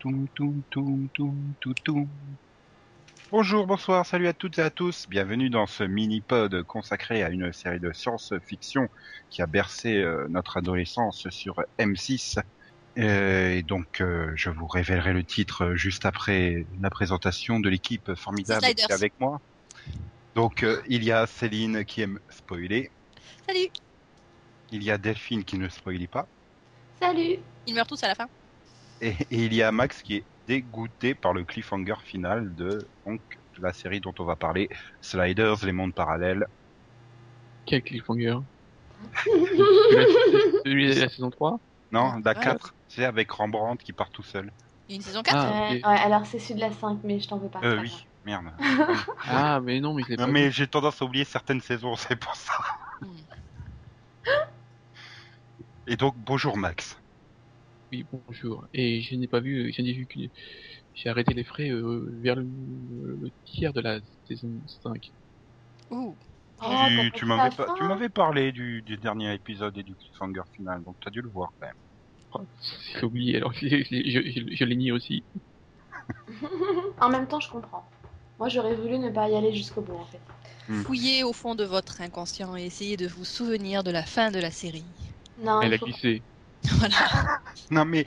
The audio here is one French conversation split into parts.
tout, tout, toum. Toum, toum, toum, toum. Bonjour, bonsoir, salut à toutes et à tous. Bienvenue dans ce mini-pod consacré à une série de science-fiction qui a bercé euh, notre adolescence sur M6. Euh, Et donc, euh, je vous révélerai le titre juste après la présentation de l'équipe formidable qui est avec moi. Donc, euh, il y a Céline qui aime spoiler. Salut Il y a Delphine qui ne spoilie pas. Salut Ils meurent tous à la fin. Et, et il y a Max qui est dégoûté par le cliffhanger final de donc, la série dont on va parler, Sliders, les mondes parallèles. Quel cliffhanger Celui celui de la saison 3 Non, la Ouais. 4, c'est avec Rembrandt qui part tout seul. Il y a une saison 4 Ah, Ouais, alors c'est celui de la 5, mais je t'en veux pas. Euh, oui, merde. Ah, mais non, mais je l'ai non, pas mais j'ai tendance à oublier certaines saisons, c'est pour ça. Hmm. Et donc, bonjour Max. Oui, bonjour. Et je n'ai pas vu, je n'ai vu que j'ai arrêté les frais euh, vers le, le tiers de la saison 5. Ouh. tu Oh, tu m'avais pas tu grave. parlé du, du dernier épisode et du cliffhanger final, donc t'as dû le voir quand même. Oh, J'ai oublié, alors je, je, je, je l'ai mis aussi. en même temps, je comprends. Moi, j'aurais voulu ne pas y aller jusqu'au bout, en fait. Hmm. Fouillez au fond de votre inconscient et essayez de vous souvenir de la fin de la série. Non, Elle a faut... glissé. Voilà. Non mais,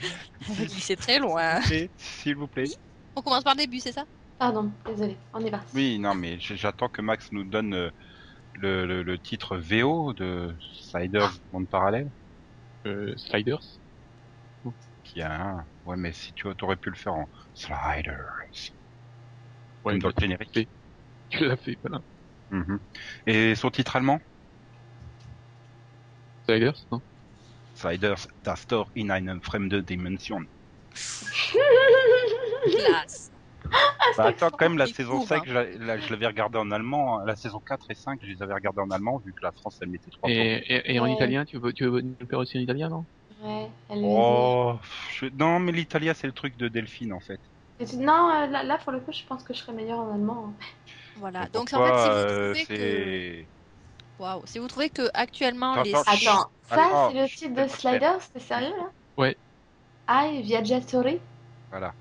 C'est très loin. s'il vous plaît, s'il vous plaît. On commence par le début, c'est ça? Pardon, désolé, on est parti. Oui, non mais j'attends que Max nous donne euh, le, le, le titre VO de Sliders, monde parallèle. Euh, Sliders. Qui a un... Ouais, mais si tu aurais pu le faire en Sliders. Ouais, Comme dans le tu l'as générique. fait. Tu l'as fait, voilà. Mhm. Et son titre allemand? Sliders, non? Sliders, das Tor in eine fremde Dimension. Classe. Bah, attends, quand même, la saison court, 5, hein. je, la- la- je l'avais regardé en allemand. hein. La saison 4 et 5, je les avais regardés en allemand, vu que la France, elle mettait 3 et, et, et en Ouais. italien, tu veux, tu veux nous le faire aussi en italien, non? Ouais, elle Oh, je- non, mais l'Italia, c'est le truc de Delphine, en fait. Tu- Non, euh, là, là, pour le coup, je pense que je serais meilleure en allemand. hein. Voilà. Donc en fait, si vous euh, trouvez que c'est... Waouh, si vous trouvez que actuellement Attends, les attends, ça, c'est le je titre de. Sliders T'es sérieux, là Ouais. Ai Viaggiatori Voilà.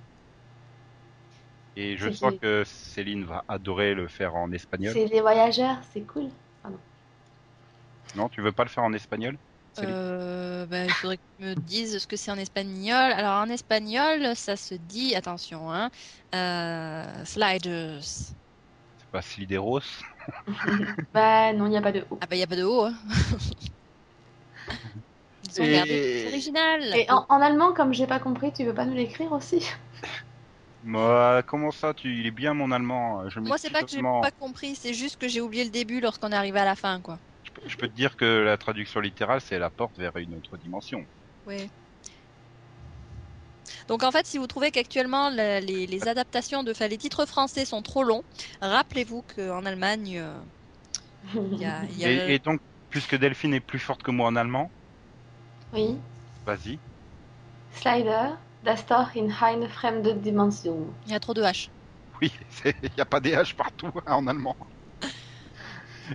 Et je C'est sens que Céline va adorer le faire en espagnol. C'est les voyageurs, c'est cool. Non, tu veux pas le faire en espagnol Céline Euh, bah, il faudrait que tu me dises ce que c'est en espagnol. Alors en espagnol, ça se dit, attention, hein, euh, sliders. C'est pas Slideros bah non, il n'y a pas de O. Ah bah y a pas de haut. Hein. Ils ont Et- original. Et en, en allemand, comme j'ai pas compris, tu veux pas nous l'écrire aussi Moi, comment ça tu... Il est bien mon allemand. Je Moi c'est pas que j'ai pas compris, c'est juste que j'ai oublié le début lorsqu'on est arrivé à la fin, quoi. Je peux- Je peux te dire que la traduction littérale, c'est la porte vers une autre dimension. Ouais. Donc en fait, si vous trouvez qu'actuellement les, les adaptations de, enfin, les titres français sont trop longs, rappelez-vous qu'en Allemagne, euh, il y a, il y a le- Et, donc, puisque Delphine est plus forte que moi en allemand, Oui. vas-y. Slider, das Tor in eine fremde Dimension. il y a trop de H. Oui, il n'y a pas des H partout hein, en allemand.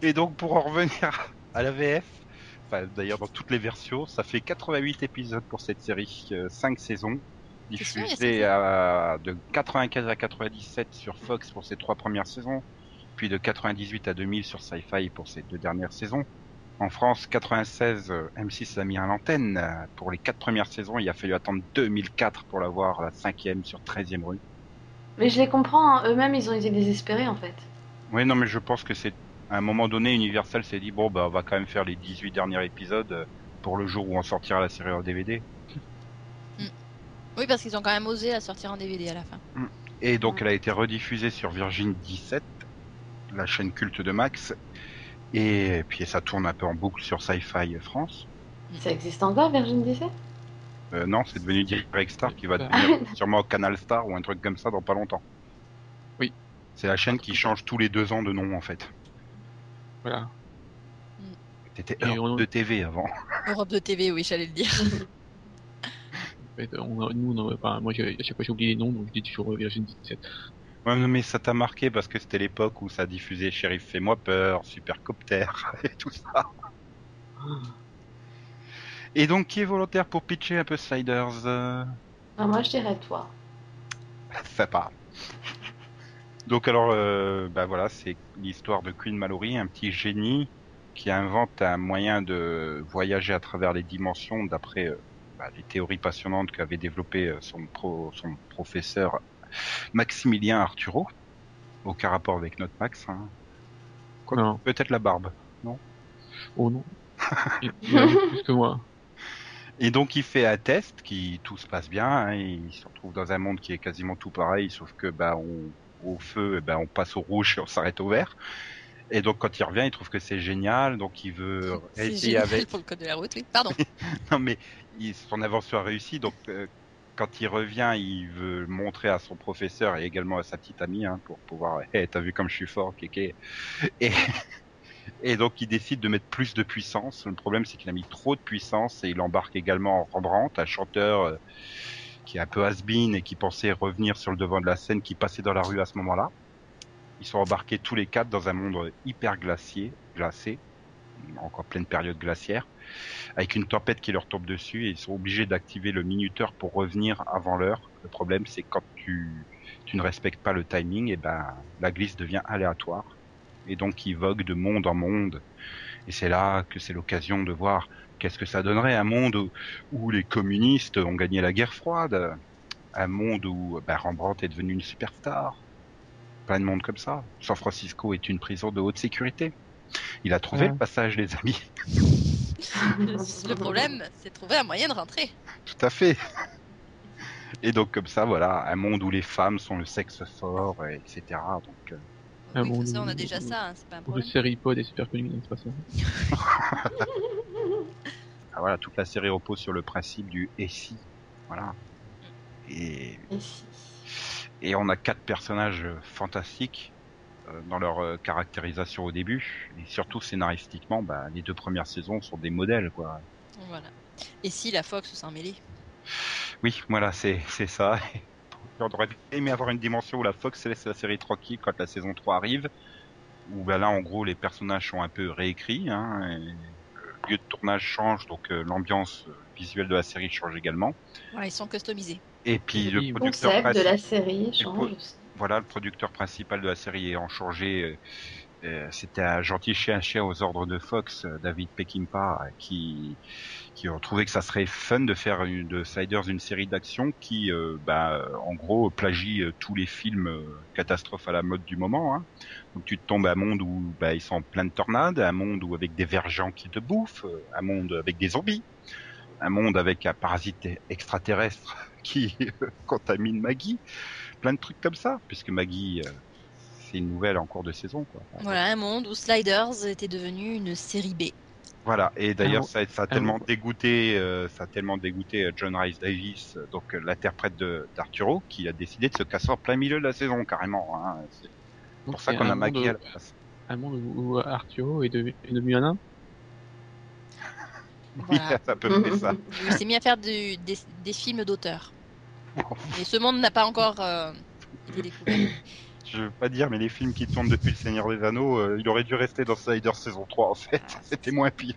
Et donc, pour en revenir à la VF, enfin, d'ailleurs dans toutes les versions, ça fait 88 épisodes pour cette série, 5 saisons, A à- de 95 à 97 sur Fox pour ses trois premières saisons, puis de 98 à 2000 sur Sci-Fi pour ses deux dernières saisons. En France, 96, euh, M6 l'a mis à l'antenne. Pour les quatre premières saisons, il a fallu attendre 2004 pour l'avoir la cinquième sur 13e rue. Mais je les comprends, hein, eux-mêmes ils ont été désespérés en fait. Oui, non, mais je pense que c'est à un moment donné, Universal s'est dit bon, bah, on va quand même faire les 18 derniers épisodes euh, pour le jour où on sortira la série en DVD. Oui, parce qu'ils ont quand même osé la sortir en DVD à la fin. Et donc, elle a été rediffusée sur Virgin 17, la chaîne culte de Max. Et puis, ça tourne un peu en boucle sur Sci-Fi France. Ça existe encore, Virgin 17 Euh, non, c'est devenu Direct Star qui va Ah. devenir sûrement Canal Star ou un truc comme ça dans pas longtemps. Oui. C'est la chaîne qui change tous les deux ans de nom en fait. Voilà. C'était Europe on- de TV avant. Europe de TV, oui, j'allais le dire. Fait, on a- nous, on a- enfin, moi, à chaque fois, j'ai oublié les noms, donc je dis toujours euh, Virgin 17. Ouais, non, mais ça t'a marqué parce que c'était l'époque où ça diffusait Shérif Fais-moi peur, Supercopter et tout ça. Et donc, qui est volontaire pour pitcher un peu Sliders euh, Ah, moi, je dirais toi. Ça part. Donc alors, euh, bah voilà, c'est l'histoire de Queen Mallory, un petit génie qui invente un moyen de voyager à travers les dimensions d'après euh, bah, les théories passionnantes qu'avait développé euh, son, pro, son professeur Maximilien Arturo. Aucun rapport avec notre Max. Hein. Non. Peut-être la barbe. Oh non. Il il a vu plus que moi. Et donc il fait un test, qui tout se passe bien, hein, il se retrouve dans un monde qui est quasiment tout pareil, sauf que bah on, au feu, eh ben, on passe au rouge et on s'arrête au vert. Et donc quand il revient, il trouve que c'est génial, donc il veut essayer avec. pour le code de la route, oui. Pardon. Non mais il, son aventure a réussi, donc euh, quand il revient, il veut montrer à son professeur et également à sa petite amie hein, pour pouvoir. Hey, t'as vu comme je suis fort, kéké. Et et donc il décide de mettre plus de puissance. Le problème c'est qu'il a mis trop de puissance et il embarque également Rembrandt, un chanteur euh, qui est un peu has-been et qui pensait revenir sur le devant de la scène, qui passait dans la rue à ce moment-là. Ils sont embarqués tous les quatre dans un monde hyper glacier, glacé, encore pleine période glaciaire, avec une tempête qui leur tombe dessus et ils sont obligés d'activer le minuteur pour revenir avant l'heure. Le problème c'est quand tu, tu ne respectes pas le timing, et ben la glisse devient aléatoire et donc ils voguent de monde en monde. Et c'est là que c'est l'occasion de voir qu'est-ce que ça donnerait un monde où, où les communistes ont gagné la guerre froide, un monde où ben, Rembrandt est devenu une superstar, plein de monde comme ça. San Francisco est une prison de haute sécurité. Il a trouvé Ouais. le passage, les amis. Le problème, c'est de trouver un moyen de rentrer. Tout à fait. Et donc comme ça, voilà, un monde où les femmes sont le sexe fort, et etc. Donc euh, Ah oui, bon, ça, on a déjà ça, hein, c'est pas un Ou le problème. Seripod est super connu, c'est pas ça. ah, voilà, toute la série repose sur le principe du et si, voilà. Et Et si. Et on a quatre personnages euh, fantastiques euh, dans leur euh, caractérisation au début. Et surtout scénaristiquement, bah, les deux premières saisons sont des modèles. Quoi. Voilà. Et si la Fox s'en mêlait? Oui, voilà, c'est c'est ça. On aurait aimé avoir une dimension où la Fox laisse la série tranquille quand la saison 3 arrive. Où bah, là, en gros, les personnages sont un peu réécrits. Hein, et le lieu de tournage change, donc euh, l'ambiance visuelle de la série change également. Voilà, ils sont customisés. Et puis le producteur concept de principal- la série change voilà, le producteur principal de la série ayant changé, euh, euh, c'était un gentil chien chien aux ordres de Fox, euh, David Peckinpah, qui qui ont trouvé que ça serait fun de faire une, de Sliders une série d'action qui, euh, bah, en gros, plagie euh, tous les films euh, catastrophes à la mode du moment. Hein. Donc tu te tombes à un monde où bah, ils sont en pleine tornade, un monde où avec des vers géants qui te bouffent, un monde avec des zombies, un monde avec un parasite extraterrestre qui euh, contamine Maggie, plein de trucs comme ça, puisque Maggie, euh, c'est une nouvelle en cours de saison. Quoi. Voilà, un monde où Sliders était devenu une série B. Voilà, et d'ailleurs Alors- ça, ça a tellement dégoûté, euh, ça a tellement dégoûté euh, John Rice Davis, euh, donc euh, l'interprète d'Arturo, qui a décidé de se casser en plein milieu de la saison carrément. Hein. C'est pour ça qu'on a Maggie à la place. Un monde où Arturo est devenu est devenu un nain. Oui, Voilà. c'est à peu près ça. Il s'est mis à faire du- des, des films d'auteur. Et ce monde n'a pas encore euh, été découvert. Je veux pas dire, mais les films qui tournent depuis Le Seigneur des Anneaux, euh, il aurait dû rester dans Sliders saison 3 en fait. C'était moins pire.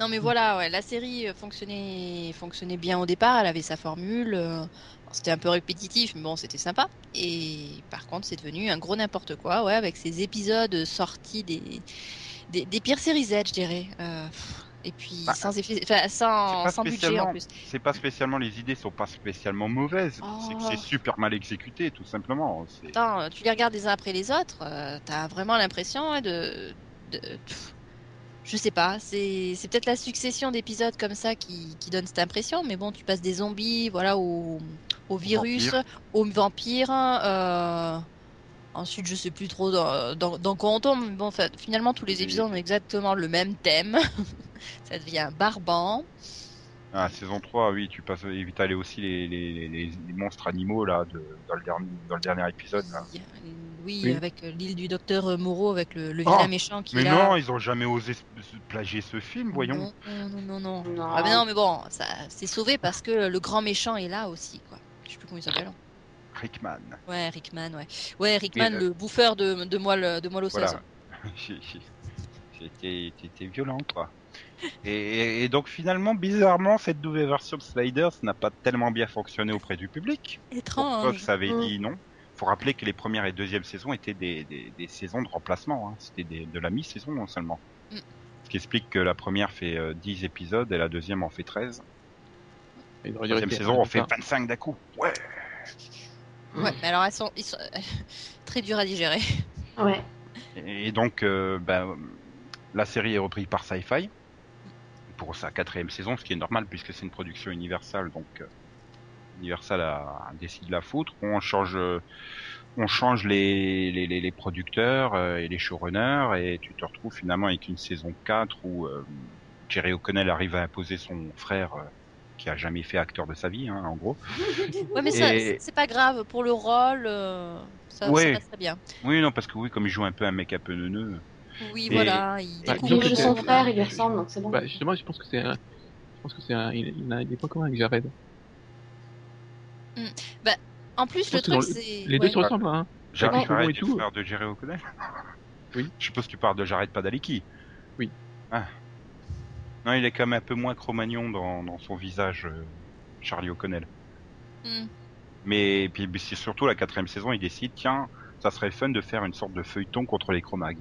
Non mais voilà, ouais, la série euh, fonctionnait, fonctionnait bien au départ, elle avait sa formule. euh, C'était un peu répétitif, mais bon, c'était sympa. Et par contre, c'est devenu un gros n'importe quoi, ouais, avec ces épisodes sortis des, des, des pires séries Z, je dirais. Euh, et puis Bah, sans effet, enfin, sans, sans budget en plus. C'est pas spécialement les idées sont pas spécialement mauvaises, Oh. c'est que c'est super mal exécuté tout simplement. Attends, tu les regardes les uns après les autres, euh, t'as vraiment l'impression ouais, de, de, pff, je sais pas, c'est peut-être la succession d'épisodes comme ça qui, qui donne cette impression, mais bon, tu passes des zombies, voilà, au, au virus, aux vampires. euh, ensuite, je sais plus trop dans, dans, dans quoi on tombe, mais bon, finalement, tous les épisodes ont exactement le même thème. ça devient barbant. Ah, saison 3, oui, tu passes étaler aussi les, les, les, les- les monstres animaux là de, dans, le dernier, dans le dernier épisode. Là. Oui, Oui. avec euh, l'île du docteur euh, Moreau, avec le, le Oh, vilain méchant qui Mais est là. non, ils ont jamais osé se- plagier ce film, voyons. Non, non, non, non. Non. Ah, mais non, mais bon, ça c'est sauvé parce que le grand méchant est là aussi, quoi. Je sais plus comment il s'appelle. Rickman. Ouais, Rickman, ouais. Ouais, Rickman, Et, euh, le bouffeur de, de moelle, de moelle osseuse. Voilà. J'étais violent, quoi. Et, et- et donc finalement, bizarrement, cette nouvelle version de Sliders n'a pas tellement bien fonctionné auprès du public. Étrange. Fox avait Mm. dit non. Faut rappeler que les premières et deuxièmes saisons étaient des, des, des saisons de remplacement. Hein. C'était de la mi-saison non seulement. Mm. Ce qui explique que la première fait euh, 10 épisodes et la deuxième en fait 13. Il La deuxième saison en fait peu ça. 25 d'un coup. Ouais. Ouais, mais alors elles sont, ils sont très durs à digérer. Ouais. Et donc, euh, ben, la série est reprise par Sci-Fi pour sa quatrième saison, ce qui est normal puisque c'est une production Universal, donc euh, Universal a, a décidé de la foutre. On change, euh, on change les, les, les, les producteurs euh, et les showrunners et tu te retrouves finalement avec une saison 4 où euh, Jerry O'Connell arrive à imposer son frère euh, qui a jamais fait acteur de sa vie, hein, en gros. Ouais, mais Et- c'est pas grave. Pour le rôle, euh, ça, Ouais. ça passe très bien. Oui, non, parce que oui, comme il joue un peu un mec un peu neuneux. Oui, Et- voilà. Il Bah, découvre Il donc, joue son frère, il lui ressemble, donc c'est bon. Bah, justement, je pense que c'est un... Je pense que c'est un... Il, il a points communs avec Jared. En plus, Je le truc, c'est. Les ouais. deux se ressemblent, hein. Jared, Ouais. Jared Et tout. frère de Jerry O'Connell? Oui. Je suppose que tu parles de Jared Padalecki. Oui. Ah. Non, il est quand même un peu moins cro-magnon dans, dans son visage, euh, Charlie O'Connell. Hmm. Mais puis puis c'est surtout la quatrième saison, il décide, tiens, ça serait fun de faire une sorte de feuilleton contre les chromags.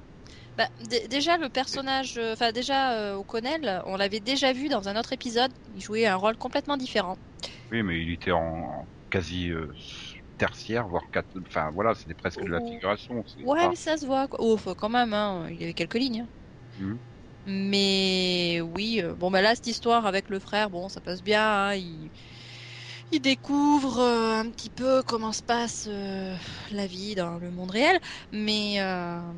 Bah, dé- déjà, le personnage. euh, Enfin, déjà, euh, O'Connell, on l'avait déjà vu dans un autre épisode. Il jouait un rôle complètement différent. Oui, mais il était en, en quasi euh, tertiaire, voire quatre. Enfin voilà, c'était presque de la Oh. figuration. Ouais, pas- mais ça se voit. Quoi. Oh, quand même, hein. Il y avait quelques lignes. hein. Mhm. Mais oui, euh, bon, bah là, cette histoire avec le frère, bon, ça passe bien. hein, Il, il découvre euh, un petit peu comment se passe euh, la vie dans le monde réel. Mais, euh,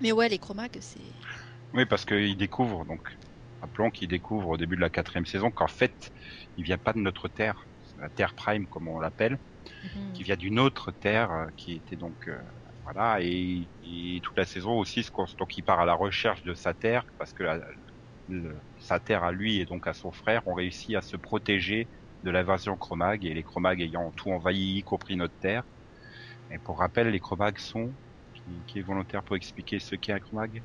mais ouais, les chromags, c'est. Oui, parce qu'il découvre, donc, rappelons qu'il découvre au début de la quatrième saison qu'en fait, il vient pas de notre Terre, la Terre Prime comme on l'appelle, Mhm. qui vient d'une autre Terre qui était donc, et, toute la saison aussi, donc il part à la recherche de sa Terre, parce que sa Terre à lui et donc à son frère ont réussi à se protéger de l'invasion Chromag, et les Chromag ayant tout envahi, y compris notre Terre. Et pour rappel, les Chromag sont, qui, est volontaire pour expliquer ce qu'est un Chromag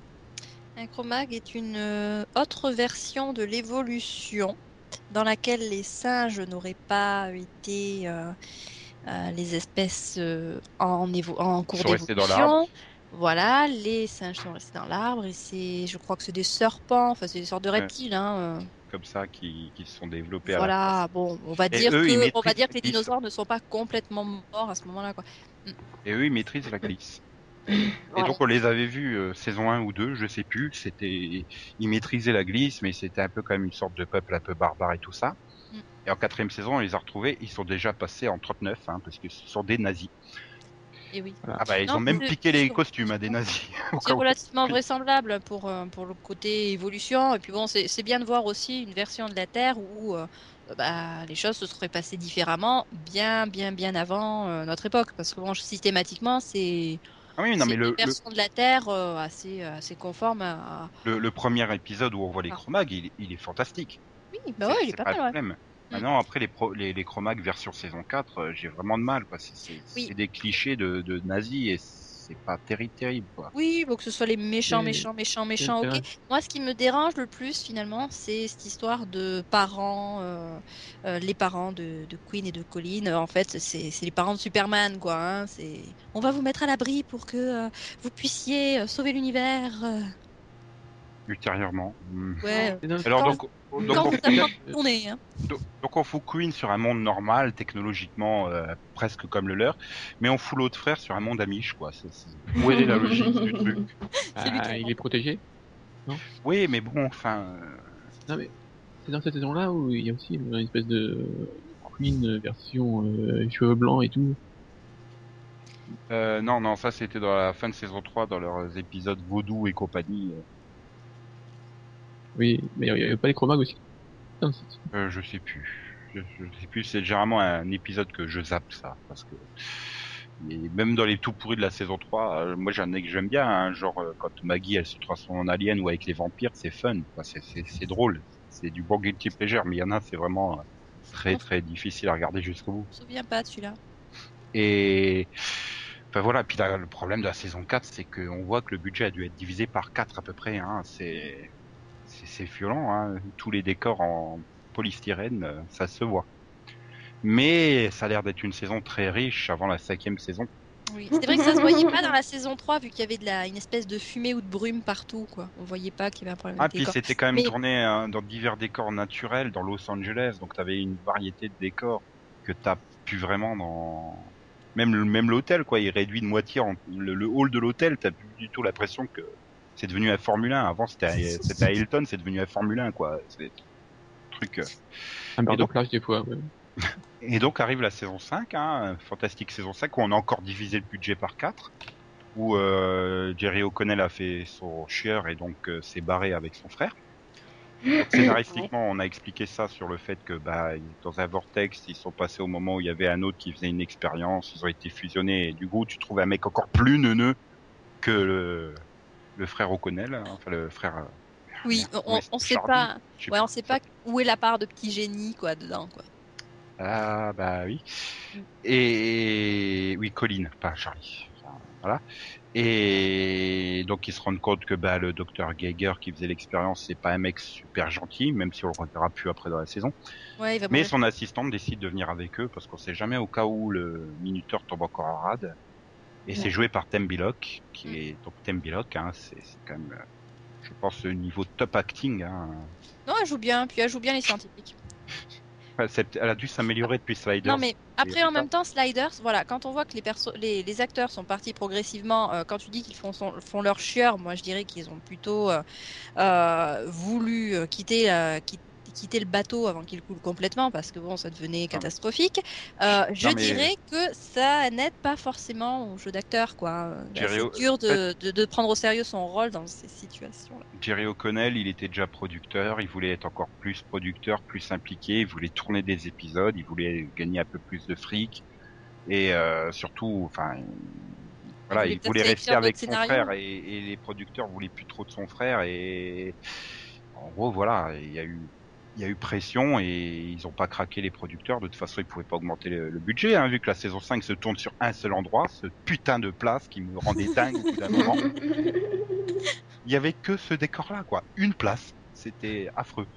Un chromag est une euh, autre version de l'évolution dans laquelle les singes n'auraient pas été euh, les espèces euh, en, cours d'évolution. Voilà, les singes sont restés dans l'arbre et c'est, je crois que c'est des serpents, enfin c'est des sortes de Ouais. reptiles. Hein, euh. comme ça qui, qui se sont développés à la Voilà, bon, on va Et dire eux, que, on va dire que les dinosaures ne sont pas complètement morts à ce moment-là, quoi. Et eux, ils maîtrisent la glisse. Et Ouais. donc, on les avait vus euh, saison 1 ou 2, je sais plus. C'était, ils maîtrisaient la glisse, mais c'était un peu quand même une sorte de peuple un peu barbare et tout ça. Et en quatrième saison, on les a retrouvés. Ils sont déjà passés en 39, hein, parce que ce sont des nazis. Et oui. Ah bah, ils Non, ont même piqué les costumes à des nazis. C'est relativement vraisemblable pour, euh, pour le côté évolution. Et puis bon, c'est c'est bien de voir aussi une version de la Terre où euh, bah, les choses se seraient passées différemment bien, bien, bien avant euh, notre époque. Parce que bon, systématiquement, c'est Ah oui, non, mais le, une version de la Terre euh, assez, assez conforme à... le, le, le premier épisode où on voit les Ah. chromags, il, il est fantastique. Oui, bah ouais, il est c'est pas pas mal, le ouais. Problème. Maintenant, après les, pro, les, les chromags version saison 4, euh, j'ai vraiment de mal. quoi. C'est c'est- Oui. c'est des clichés de, de nazis et c'est pas terrible, terrible. Quoi. Oui, bon, que ce soit les méchants, méchants, méchants, méchants, ok. Moi, ce qui me dérange le plus, finalement, c'est cette histoire de parents, euh, euh, les parents de, de Queen et de Colin. En fait, c'est c'est les parents de Superman, quoi. Hein. C'est, on va vous mettre à l'abri pour que euh, vous puissiez euh, sauver l'univers. euh. Ultérieurement. Hmm. Ouais. Alors donc, donc, Quand on, vous avez tourné, hein. donc, donc on fout Queen sur un monde normal, technologiquement euh, presque comme le leur, mais on fout l'autre frère sur un monde amiche, quoi. C'est- c'est- Où est la logique du truc ah, il est protégé. Oui, mais bon, enfin, euh, Non mais c'est dans cette saison-là où il y a aussi une espèce de Queen version euh, cheveux blancs et tout. euh, non, non, ça c'était dans la fin de saison 3, dans leurs épisodes Vaudou et compagnie. Oui, mais il n'y avait pas les chromags aussi. C'est- Euh, je sais plus. Je, je sais plus. C'est généralement un épisode que je zappe ça parce que même dans les tout pourris de la saison 3, euh, moi j'en ai que j'aime bien. hein, genre euh, quand Maggie elle se transforme en alien ou avec les vampires, c'est fun. quoi, C'est c'est c'est drôle. C'est du bon guilty pleasure. Mais il y en a, c'est vraiment euh, très très difficile à regarder jusqu'au bout. Je me souviens pas de celui-là. Et enfin voilà. Puis là, le problème de la saison 4, c'est qu'on voit que le budget a dû être divisé par 4 à peu près. Hein. C'est c'est violent, hein. tous les décors en polystyrène, euh, ça se voit. Mais ça a l'air d'être une saison très riche avant la cinquième saison. Oui. C'est vrai que ça se voyait pas dans la saison 3 vu qu'il y avait de la, une espèce de fumée ou de brume partout. Quoi. On voyait pas qu'il y avait un problème Ah, de puis c'était quand même Mais- tourné hein, dans divers décors naturels dans Los Angeles, donc t'avais une variété de décors que t'as pu vraiment dans même même l'hôtel quoi, il réduit de moitié en... le, le hall de l'hôtel, t'as plus du tout l'impression que c'est devenu un Formule 1. Avant c'était à- c'était à Hilton, c'est devenu un Formule 1 quoi. C'est truc. euh. Un beurre Et de donc- des fois. ouais. Et donc arrive la saison 5, hein, fantastique saison 5 où on a encore divisé le budget par 4 où euh, Jerry O'Connell a fait son chieur et donc euh, s'est barré avec son frère. Donc, scénaristiquement, on a expliqué ça sur le fait que bah dans un vortex, ils sont passés au moment où il y avait un autre qui faisait une expérience, ils ont été fusionnés et du coup, tu trouves un mec encore plus neuneux que le, le frère O'Connell, hein, enfin le frère euh, Oui, Merde, on, on sait pas. Ouais, on sait pas où est la part de petit génie quoi dedans quoi. Ah bah oui. Mm. Et oui, Colin, pas Charlie. Voilà. Et donc ils se rendent compte que bah le docteur Geiger qui faisait l'expérience, c'est pas un mec super gentil, même si on le reverra plus après dans la saison. Ouais, il va Mais son assistante décide de venir avec eux parce qu'on sait jamais au cas où le minuteur tombe encore en rade. Et c'est joué par Tembilock, qui Mm. est donc Tembilock, hein, c'est quand même, euh, je pense, le niveau top acting. Hein. Non, elle joue bien, puis elle joue bien les scientifiques. Elle a dû s'améliorer depuis Sliders. Non, mais après, en même temps, Sliders, voilà, quand on voit que les, perso les, les acteurs sont partis progressivement, euh, quand tu dis qu'ils font, son- font leur chieur, moi je dirais qu'ils ont plutôt euh, voulu quitter, euh, qui- quitter le bateau avant qu'il coule complètement, parce que bon, ça devenait catastrophique. Euh, je Non, mais- dirais que ça n'aide pas forcément au jeu d'acteur, quoi. C'est dur de, de, de prendre au sérieux son rôle dans ces situations-là. Jerry O'Connell, il était déjà producteur, il voulait être encore plus producteur, plus impliqué, il voulait tourner des épisodes, il voulait gagner un peu plus de fric et euh, surtout, enfin, il- voilà, il voulait rester avec son frère et, et les producteurs voulaient plus trop de son frère et en gros, voilà, il y a eu il y a eu pression et ils ont pas craqué les producteurs. De toute façon, ils pouvaient pas augmenter le, le budget, hein, vu que la saison 5 se tourne sur un seul endroit, ce putain de place qui me rendait dingue au bout d'un moment. il y avait que ce décor-là, quoi. Une place. C'était affreux.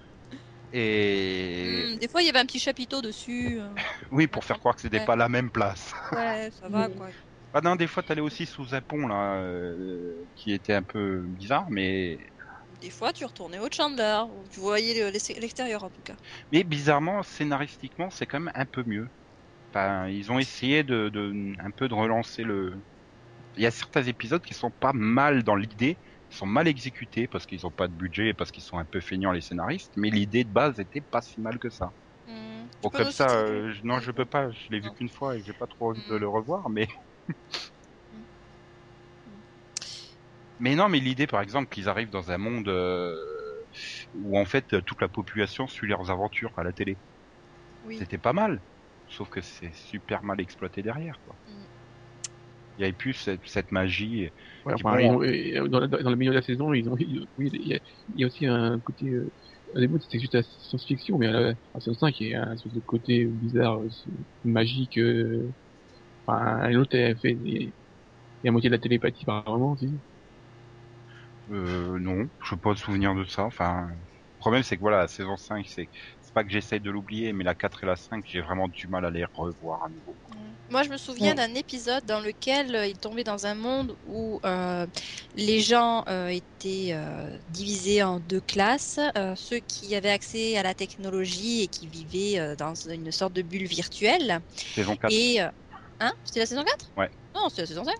Et Hmm, des fois, il y avait un petit chapiteau dessus. euh, oui, pour faire croire que c'était Ouais. pas la même place. Ouais, ça va, Oui. quoi. Ah non, des fois t'allais aussi sous un pont là, euh, qui était un peu bizarre, mais Des fois, tu retournais au Chandler, où tu voyais le- l'ex- l'extérieur en tout cas. mais bizarrement scénaristiquement c'est quand même un peu mieux. Enfin, ils ont essayé de, de un peu de relancer le. Il y a certains épisodes qui sont pas mal dans l'idée, ils sont mal exécutés parce qu'ils ont pas de budget et parce qu'ils sont un peu feignants les scénaristes, mais l'idée de base était pas si mal que ça. Hmm, Bon, peux comme ça, euh, je- non, je peux pas. Je l'ai vu qu'une fois et j'ai pas trop envie de Mm. le revoir, mais. mais non, mais l'idée, par exemple, qu'ils arrivent dans un monde euh, où en fait toute la population suit leurs aventures à la télé, Oui. c'était pas mal. Sauf que c'est super mal exploité derrière, quoi. Mm. Il y avait plus cette, cette magie. Ouais, enfin, ils ont- euh, dans, la- dans le milieu de la saison, ils ont, ils- oui, il y, a, il y a aussi un côté. Euh, au début, c'était juste la science-fiction, mais à la, à la saison 5, il y a un côté bizarre, euh, magique. Euh, enfin, l'autre, elle fait. Il y a moitié de la télépathie par moment aussi. Euh, non, je peux pas me souvenir de ça. Enfin, le problème, c'est que voilà, la saison 5, c'est c'est pas que j'essaye de l'oublier, mais la 4 et la 5, j'ai vraiment du mal à les revoir à nouveau. Moi, je me souviens Ouais. d'un épisode dans lequel euh, il tombait dans un monde où euh, les gens euh, étaient euh, divisés en deux classes. Euh, ceux qui avaient accès à la technologie et qui vivaient euh, dans une sorte de bulle virtuelle. Saison 4. Et. euh, Hein C'était la saison 4 Ouais. Non, c'était la saison 5.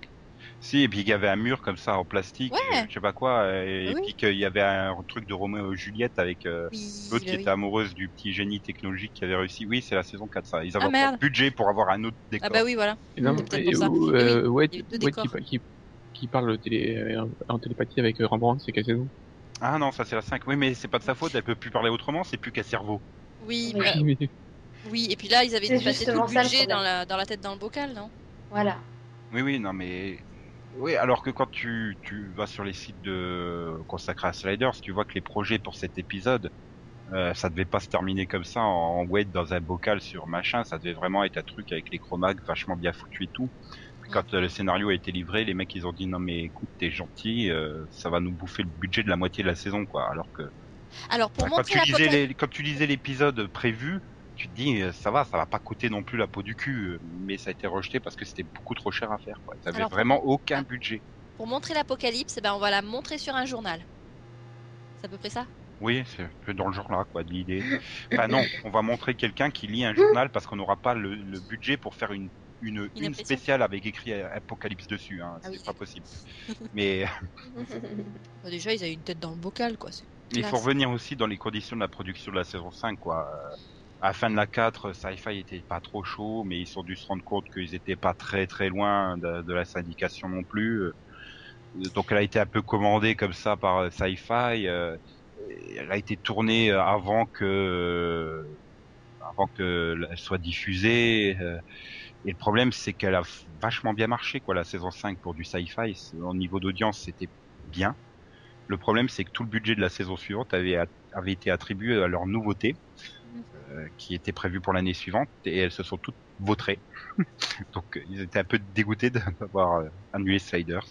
Si, et puis il y avait un mur comme ça en plastique, Ouais. je sais pas quoi, et, Ah oui. puis qu'il y avait un truc de Roméo et Juliette avec euh, Oui. l'autre bah qui oui. était amoureuse du petit génie technologique qui avait réussi. Oui, c'est la saison 4 ça. Ils avaient Ah, merde. le budget pour avoir un autre décor. Ah bah oui, voilà. Et non, peut-être et, pour ça. ou, euh, oui, Wade qui, parle télé, euh, en télépathie avec euh, Rembrandt, c'est quelle saison? Ah non, ça c'est la 5. Oui, mais c'est pas de sa faute, elle peut plus parler autrement, c'est plus qu'un cerveau. Oui, Oui. bah, Oui, mais- oui. Et puis là, ils avaient dépassé tout le budget dans la, dans la tête dans le bocal, non? Voilà. Oui, oui, non mais... Oui, alors que quand tu, tu vas sur les sites de consacrés à Sliders, tu vois que les projets pour cet épisode, euh, ça devait pas se terminer comme ça en wait dans un bocal sur machin, ça devait vraiment être un truc avec les chromags vachement bien foutu et tout. Puis quand euh, le scénario a été livré, les mecs ils ont dit non mais écoute t'es gentil, euh, ça va nous bouffer le budget de la moitié de la saison quoi. Alors que Alors pour Quand montrer tu, lisais les- quand tu lisais l'épisode prévu, tu te dis euh, ça va, ça va pas coûter non plus la peau du cul, euh, mais ça a été rejeté parce que c'était beaucoup trop cher à faire. Quoi. Ils vraiment aucun ah. budget. pour montrer l'apocalypse, eh ben on va la montrer sur un journal. C'est à peu près ça? Oui, c'est peu dans le genre là, quoi, de l'idée. Enfin non, on va montrer quelqu'un qui lit un journal parce qu'on n'aura pas le, le budget pour faire une une, une spéciale avec écrit Apocalypse dessus. Hein. Ah c'est oui. pas possible. Mais Bah, déjà, ils avaient une tête dans le bocal, quoi. il faut revenir aussi dans les conditions de la production de la saison 5, quoi. À la fin de la 4, Sci-Fi était pas trop chaud, mais ils ont dû se rendre compte qu'ils étaient pas très très loin de, la syndication non plus. Euh, Donc elle a été un peu commandée comme ça par euh, Sci-Fi. euh, Elle a été tournée avant que avant que elle soit diffusée. Et le problème, c'est qu'elle a vachement bien marché, quoi, la saison 5 pour du sci-fi. Au niveau d'audience, c'était bien. Le problème, c'est que tout le budget de la saison suivante avait, avait été attribué à leur nouveauté, qui était prévue pour l'année suivante, et elles se sont toutes vautrées. Donc, euh, ils étaient un peu dégoûtés d'avoir euh, annulé Sliders.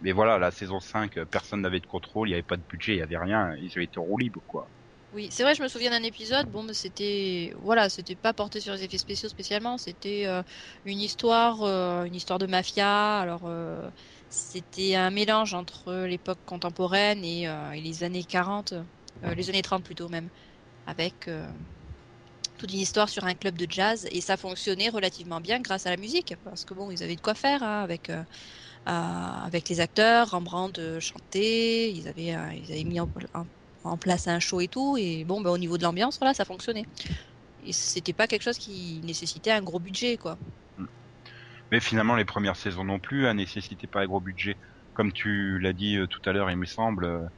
Mais voilà, la saison 5, euh, personne n'avait de contrôle, il n'y avait pas de budget, il n'y avait rien, ils avaient été en roue libre, quoi. Oui, c'est vrai, je me souviens d'un épisode. Bon, c'était, voilà, c'était pas porté sur les effets spéciaux spécialement. C'était euh, une histoire, euh, une histoire de mafia. Alors, euh, c'était un mélange entre l'époque contemporaine et, euh, les années 40, euh, les années 30 plutôt même, avec euh, toute une histoire sur un club de jazz. Et ça fonctionnait relativement bien grâce à la musique, parce que bon, ils avaient de quoi faire hein, avec. euh, euh, avec les acteurs, Rembrandt euh, chantait, ils avaient, ils avaient mis en, en- place un show et tout, et bon, ben, au niveau de l'ambiance, voilà, ça fonctionnait. Et c'était pas quelque chose qui nécessitait un gros budget, quoi. Mais finalement, les premières saisons non plus, elles nécessitaient pas un gros budget. Comme tu l'as dit tout à l'heure, il me semble,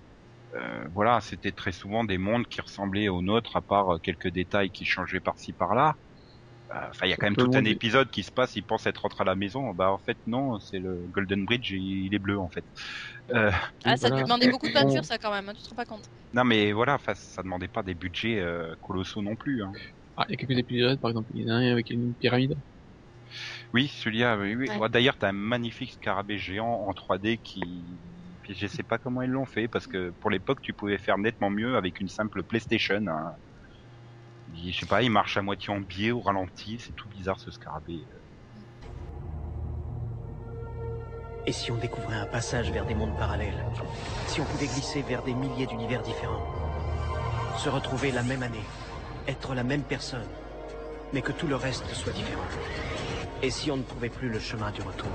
euh, voilà, c'était très souvent des mondes qui ressemblaient aux nôtres, à part euh, quelques détails qui changeaient par-ci par-là. Euh, Enfin, il y a quand même Tout un épisode qui se passe, ils pensent être rentrés à la maison. Bah, en fait, non, c'est le Golden Bridge, et il est bleu, en fait. Euh, Ah, ça voilà. demandait beaucoup de peinture, ça, quand même, hein, tu te rends pas compte. non, mais voilà, enfin, ça demandait pas des budgets euh, colossaux non plus. Hein. Ah, il y a quelques épisodes, par exemple, il y en a un avec une pyramide. Oui, celui-là, oui, oui. Ouais, D'ailleurs, t'as un magnifique scarabée géant en 3D qui, puis je sais pas comment ils l'ont fait parce que pour l'époque, tu pouvais faire nettement mieux avec une simple PlayStation. Hein. Je sais pas, il marche à moitié en biais, au ralenti, c'est tout bizarre ce scarabée. Et si on découvrait un passage vers des mondes parallèles? Si on pouvait glisser vers des milliers d'univers différents? Se retrouver la même année? Être la même personne? Mais que tout le reste soit différent? Et si on ne trouvait plus le chemin du retour?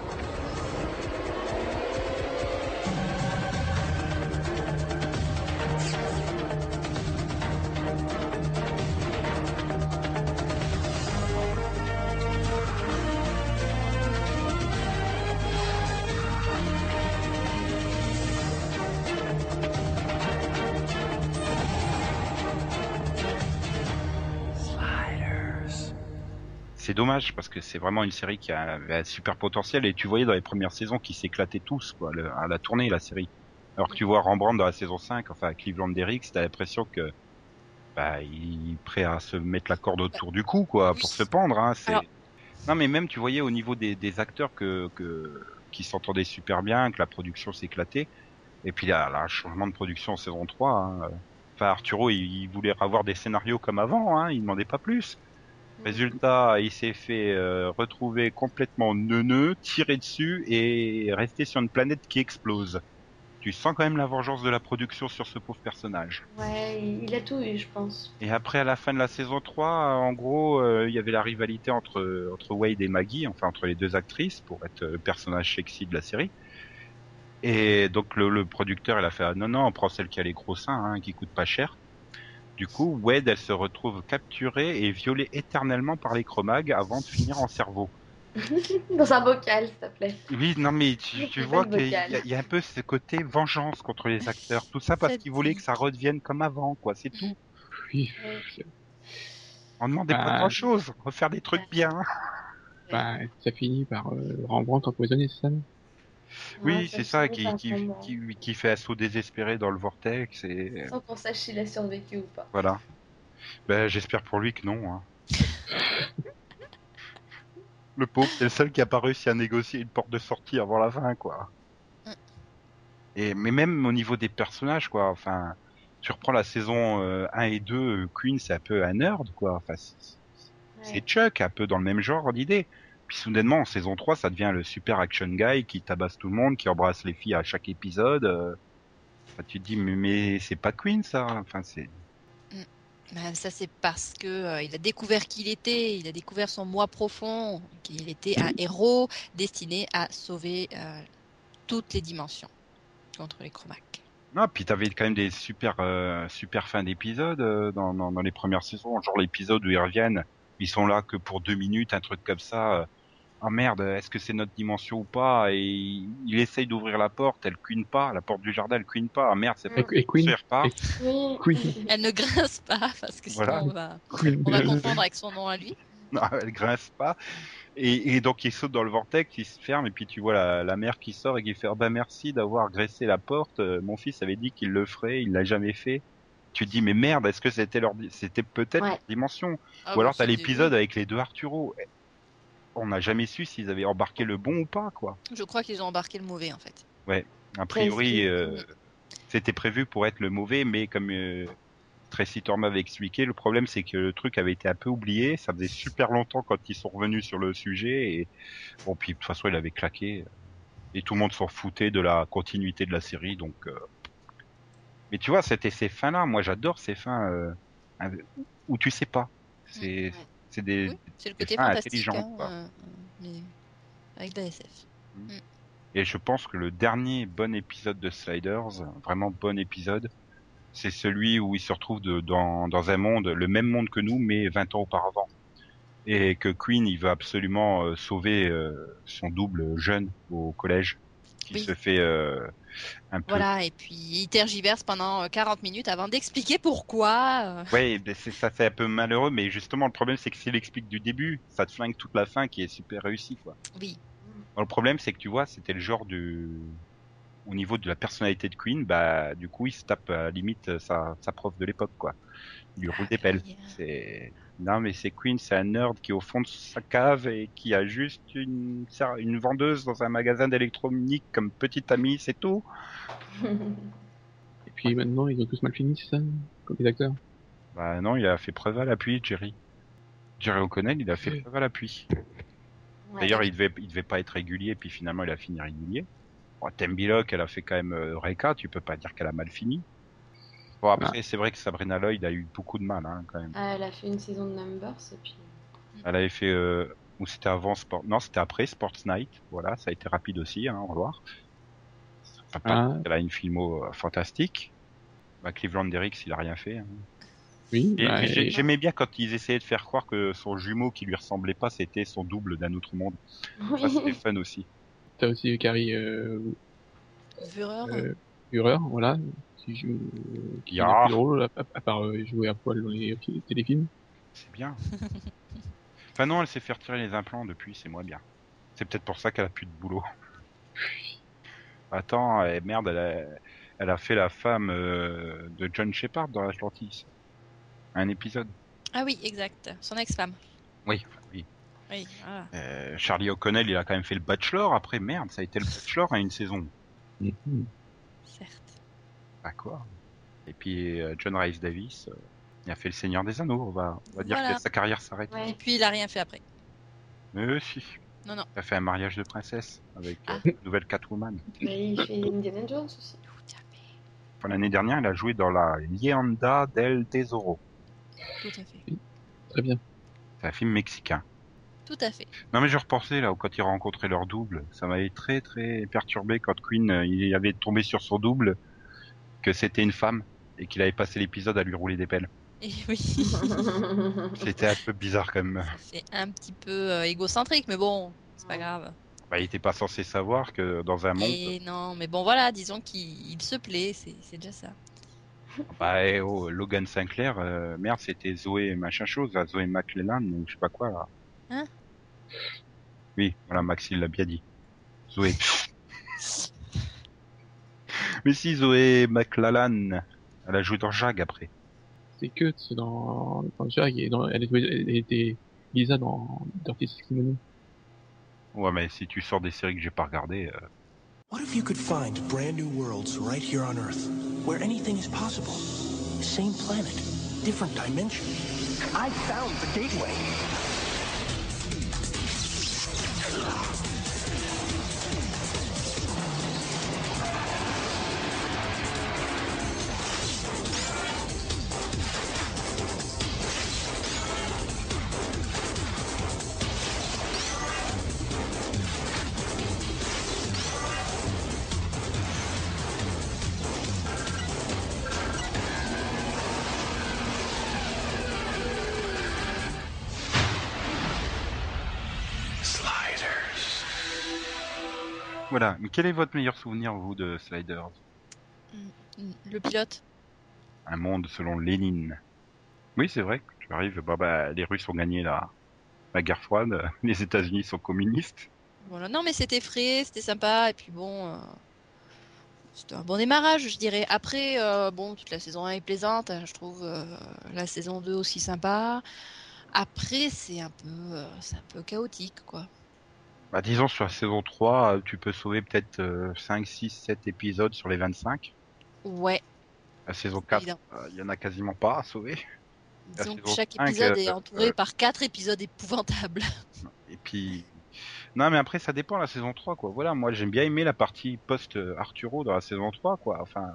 Dommage parce que c'est vraiment une série qui a avait un super potentiel et tu voyais dans les premières saisons qu'ils s'éclataient tous quoi, le- à la tournée la série. Alors que tu vois Rembrandt dans la saison 5, enfin Cleveland Derricks, t'as l'impression que bah il est prêt à se mettre la corde autour du cou quoi Oui. pour se pendre. Hein, c'est... Alors- Non mais même tu voyais au niveau des, des acteurs que, que qui s'entendaient super bien, que la production s'éclatait. Et puis là, là, changement de production en saison 3. Hein. Enfin Arturo il, il voulait avoir des scénarios comme avant, hein, il demandait pas plus. Résultat, il s'est fait euh, retrouver complètement neuneux, tiré dessus et rester sur une planète qui explose. Tu sens quand même la vengeance de la production sur ce pauvre personnage. Ouais, il a tout eu, je pense. Et après, à la fin de la saison 3, euh, en gros, euh, il y avait la rivalité entre, entre Wade et Maggie, enfin entre les deux actrices, pour être le personnage sexy de la série. Et donc le, le producteur, il a fait ah, non, non, on prend celle qui a les gros seins, hein, qui coûte pas cher. Du coup, Wade, elle se retrouve capturée et violée éternellement par les chromags avant de finir en cerveau. Dans un bocal, s'il te plaît. Oui, non, mais tu, vois pas qu'il y, a- y un peu ce côté vengeance contre les acteurs. Tout ça parce qu'ils voulaient que ça redevienne comme avant, quoi. C'est tout. Oui, On demandait pas Bah, grand chose. Refaire des trucs bien. bah, ça finit par euh, Rembrandt empoisonné, c'est ça Oui, c'est ça, qui, qui, qui, qui fait assaut désespéré dans le vortex et Sans qu'on sache s'il a survécu ou pas. voilà. Ben, j'espère pour lui que non. Hein. le pauvre, c'est le seul qui a pas réussi à négocier une porte de sortie avant la fin, quoi. Mm. Et mais même au niveau des personnages, quoi. Enfin, tu reprends la saison euh, 1 et 2, euh, Queen c'est un peu un nerd quoi. Enfin, c'est- c'est Ouais. Chuck, un peu dans le même genre d'idée. Puis soudainement en saison 3, ça devient le super action guy qui tabasse tout le monde, qui embrasse les filles à chaque épisode. euh. Tu te dis mais, mais c'est pas Queen ça. Enfin c'est Ben, ça c'est parce que euh, il a découvert qui il était, il a découvert son moi profond, qu'il était un héros destiné à sauver euh, toutes les dimensions contre les chromaques. Non, puis t'avais quand même des super euh, super fins d'épisodes dans, dans, dans les premières saisons, genre l'épisode où ils reviennent, ils sont là que pour deux minutes, un truc comme ça. Ah merde, est-ce que c'est notre dimension ou pas? Et il, il essaye d'ouvrir la porte, elle cuine pas, la porte du jardin elle cuine pas. Ah merde, c'est pas Et, et Queen. Oui. Queen. Elle ne grince pas parce que sinon Voilà. on va Queen. on va confondre avec son nom à lui. Non, elle grince pas. Et, et donc il saute dans le vortex, il se ferme et puis tu vois la, la mère qui sort et qui fait ah bah merci d'avoir graissé la porte. Euh, Mon fils avait dit qu'il le ferait, il l'a jamais fait. Tu te dis mais merde, est-ce que c'était leur c'était peut-être Ouais. leur dimension? Ah Ou alors t'as l'épisode avec les deux Arturo. On n'a jamais su s'ils avaient embarqué le bon ou pas quoi. Je crois qu'ils ont embarqué le mauvais en fait. A priori euh, c'était prévu pour être le mauvais, mais comme euh, Tracy Torma avait expliqué, le problème c'est que le truc avait été un peu oublié. Ça faisait super longtemps quand ils sont revenus sur le sujet et bon puis de toute façon il avait claqué et tout le monde s'en foutait de la continuité de la série donc. euh, Mais tu vois c'était ces fins là. Moi j'adore ces fins où tu sais pas. C'est Ouais. C'est des Oui, c'est le côté fantastique, intelligents, hein, quoi. euh, avec de la SF. Et je pense que le dernier bon épisode de Sliders, vraiment bon épisode, c'est celui où il se retrouve de- dans, dans un monde, le même monde que nous, mais 20 ans auparavant. Et que Queen, il veut absolument euh, sauver euh, son double jeune au collège, qui Oui. se fait euh, un peu... Voilà, et puis il tergiverse pendant euh, 40 minutes avant d'expliquer pourquoi. euh. Ouais, ben, c'est- ça fait un peu malheureux, mais justement le problème c'est que s'il explique du début, ça te flingue toute la fin qui est super réussie, quoi. Oui, Alors, le problème, c'est que tu vois, c'était le genre du, au niveau de la personnalité de Queen, bah, du coup, il se tape à la limite sa, sa prof de l'époque, quoi. Il lui roule des pelles. oui. C'est, non, mais c'est Queen, c'est un nerd qui est au fond de sa cave et qui a juste une, une vendeuse dans un magasin d'électronique comme petite amie, c'est tout. Et puis maintenant, ils ont tous mal fini, c'est ça Comme les acteurs? Bah, non, il a fait preuve à l'appui, Jerry. Jerry O'Connell, il a fait Oui. preuve à l'appui. Ouais. D'ailleurs, il devait, il devait pas être régulier, puis finalement, il a fini régulier. Bon, Tembilock, elle a fait quand même euh, Reka, tu peux pas dire qu'elle a mal fini. Bon, après, c'est vrai que Sabrina Lloyd a eu beaucoup de mal, hein, quand même. Ah, elle a fait une saison de Numbers et puis. Elle avait fait, euh, ou c'était avant Sport, non, c'était après Sports Night. Voilà, ça a été rapide aussi, hein, on va voir. Enfin, pas- Ah. Elle a une filmo euh, fantastique. Bah, Cleveland Derricks, il a rien fait. hein. Oui, Et bah, J'aimais bien quand ils essayaient de faire croire que son jumeau qui lui ressemblait pas, c'était son double d'un autre monde. Ça, c'était fun aussi. t'as aussi Carrie euh, euh, Führer, voilà, qui joue, qui n'a plus de rôle, à, à- à part euh, jouer à poil dans les fi- téléfilms. C'est bien. enfin non, elle s'est fait retirer les implants depuis, c'est moins bien. C'est peut-être pour ça qu'elle a plus de boulot. Attends, eh, merde, elle a, elle a fait la femme euh, de John Shepard dans Atlantis. Un épisode. Ah oui, exact. Son ex-femme. Oui, oui. Oui, voilà. Euh, Charlie O'Connell, il a quand même fait le Bachelor. Après, merde, ça a été le Bachelor à une saison. Mhm. Certes. Ah quoi Et puis euh, John Rice Davis, euh, il a fait le Seigneur des Anneaux. On va, on va dire Voilà. que sa carrière s'arrête. Ouais. Et puis il a rien fait après. Mais si. Non, non. Il a fait un mariage de princesse avec euh, Ah. la nouvelle Catwoman. Mais il fait Indiana Jones aussi. Tout à fait. Enfin, L'année dernière, il a joué dans la Lienda del Tesoro. Tout à fait. Très bien. C'est un film mexicain. Tout à fait. Non mais je repensais là, quand ils rencontraient leur double, ça m'avait très très perturbé quand Queen, euh, il avait tombé sur son double, que c'était une femme et qu'il avait passé l'épisode à lui rouler des pelles. Et oui. C'était un peu bizarre quand même. C'est un petit peu euh, égocentrique, mais bon, c'est pas grave. Bah, il était pas censé savoir que dans un monde, Et non, mais bon, voilà, disons qu'il il se plaît, c'est déjà ça. bah eh, oh, Logan Sinclair, euh, merde, c'était Zoé machin chose, là, Zoé McLellan, ou je sais pas quoi là. Hein? Oui, voilà, Maxime l'a bien dit. Zoé. Mais si Zoé McLellan, elle a joué dans Jag après. C'est que c'est dans, dans Jag et dans, elle, a joué- elle était Lisa dans Dirty Sixty Money. Ouais, mais si tu sors des séries que j'ai pas regardées, euh, What if you could find brand new worlds right here on Earth, where anything is possible? Same planet, different dimension. I found the gateway. Quel est votre meilleur souvenir, vous, de Sliders? Le pilote. Un monde selon Lénine. Oui, c'est vrai. Tu arrives, bah, bah, les Russes ont gagné la, la guerre froide, les États-Unis sont communistes. Voilà. Non, mais c'était frais, c'était sympa, et puis bon, euh, c'était un bon démarrage, je dirais. Après, euh, bon, toute la saison 1 est plaisante, hein, je trouve euh, la saison 2 aussi sympa. Après, c'est un peu, euh, c'est un peu chaotique, quoi. Bah, disons, sur la saison 3, euh, tu peux sauver peut-être euh, 5, 6, 7 épisodes sur les 25. Ouais. La saison 4, évidemment. euh, il y en a quasiment pas à sauver. Saison chaque 5, épisode euh, est entouré euh, par quatre épisodes épouvantables. Et puis... Non, mais après, ça dépend, la saison 3, quoi. Voilà, moi, j'aime bien aimer la partie post-Arturo dans la saison 3, quoi. Enfin,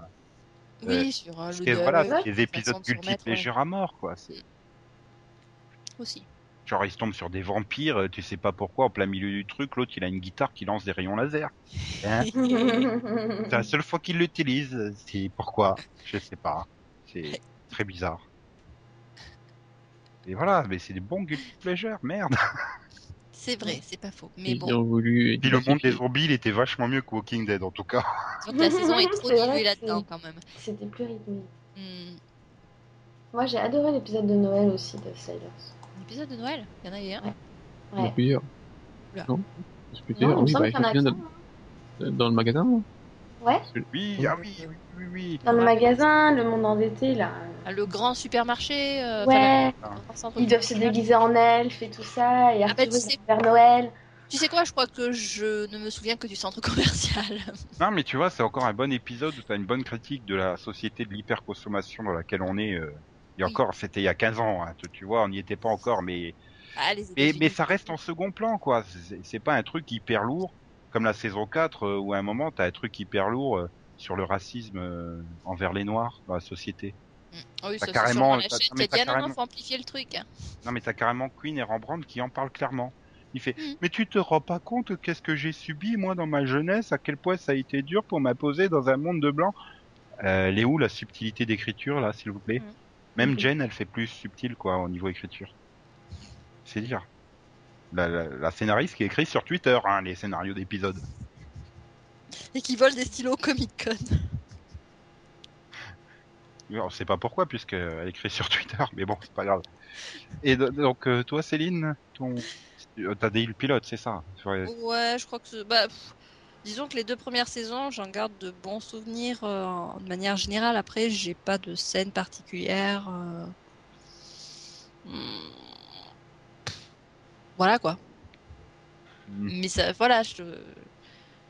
Oui, sur euh, le que deuil, voilà, ouais, façon épisodes de se remettre, ouais. à mort, quoi. Aussi. Genre, ils se tombent sur des vampires, euh, tu sais pas pourquoi, en plein milieu du truc, l'autre, il a une guitare qui lance des rayons laser. Hein c'est la seule fois qu'il l'utilise, c'est pourquoi Je sais pas. C'est très bizarre. Et voilà, mais c'est des bons guilty pleasures, merde. C'est vrai, c'est pas faux. Mais Ils bon, ont voulu. Puis le monde des zombies, il était vachement mieux que Walking Dead, en tout cas. que la saison est trop diluée là-dedans quand même. C'était plus rythmé. Hmm. Moi, j'ai adoré l'épisode de Noël aussi de Sliders. Un épisode de Noël, il y en a eu un. Ouais. Il y en a Ouais. plusieurs. Oula. Non Parce que Non, il oui, bah, qu'il y en a souviens qu'un, dans, dans le magasin. non? Ouais, Oui, ah oui, oui, oui, oui. dans le magasin, le monde endetté, là. Ah, Le grand supermarché. euh, Ouais, enfin, ils doivent se commercial. déguiser en elfes et tout ça, et Ah bah, tu sais- vers Noël. Tu sais quoi, je crois que je ne me souviens que du centre commercial. Non, mais tu vois, c'est encore un bon épisode où t'as une bonne critique de la société de l'hyperconsommation dans laquelle on est. euh, Oui. encore, c'était il y a 15 ans, hein, tu, tu vois, on n'y était pas encore, mais Ah, mais, mais ça reste en second plan, quoi. C'est- pas un truc hyper lourd, comme la saison 4, euh, où à un moment, t'as un truc hyper lourd euh, sur le racisme euh, envers les Noirs dans la société. Mm. Ah oui, ça, carrément- la chaîne mais ah non, non, carrément- faut amplifier le truc. hein. Non, mais t'as carrément Queen et Rembrandt qui en parlent clairement. Il fait, Mm. mais tu te rends pas compte qu'est-ce que j'ai subi, moi, dans ma jeunesse, à quel point ça a été dur pour m'imposer dans un monde de blanc. Euh, elle est où la subtilité d'écriture, là, s'il vous plaît Mm. Même. Jen, elle fait plus subtil, quoi, au niveau écriture. C'est dire. La, la, la scénariste qui écrit sur Twitter, hein, les scénarios d'épisodes. Et qui volent des stylos Comic Con. On sait pas pourquoi, puisqu'elle écrit sur Twitter, mais bon, c'est pas grave. Et do- donc, euh, toi, Céline, ton... euh, t'as dit le pilote, c'est ça? Ouais. Je crois que bah, pff, disons que les deux premières saisons, j'en garde de bons souvenirs euh, en- de manière générale. Après, j'ai pas de scène particulière. euh. Hmm. Voilà quoi. Mm. Mais ça, voilà, je,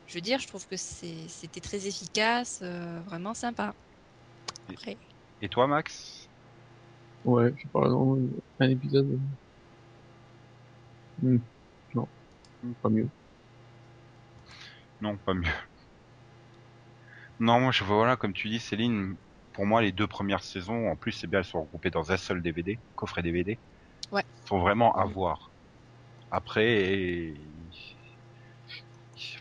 je veux dire, je trouve que c'est- c'était très efficace, euh, vraiment sympa. Après, Et toi, Max? Ouais, je sais pas, non, un épisode. Hmm, Non, pas mieux. Non, pas mieux. Non, moi, je vois, voilà, comme tu dis, Céline, pour moi, les deux premières saisons, en plus, c'est bien, elles sont regroupées dans un seul DVD, coffret DVD. Ouais. Sont vraiment à voir. Après, et-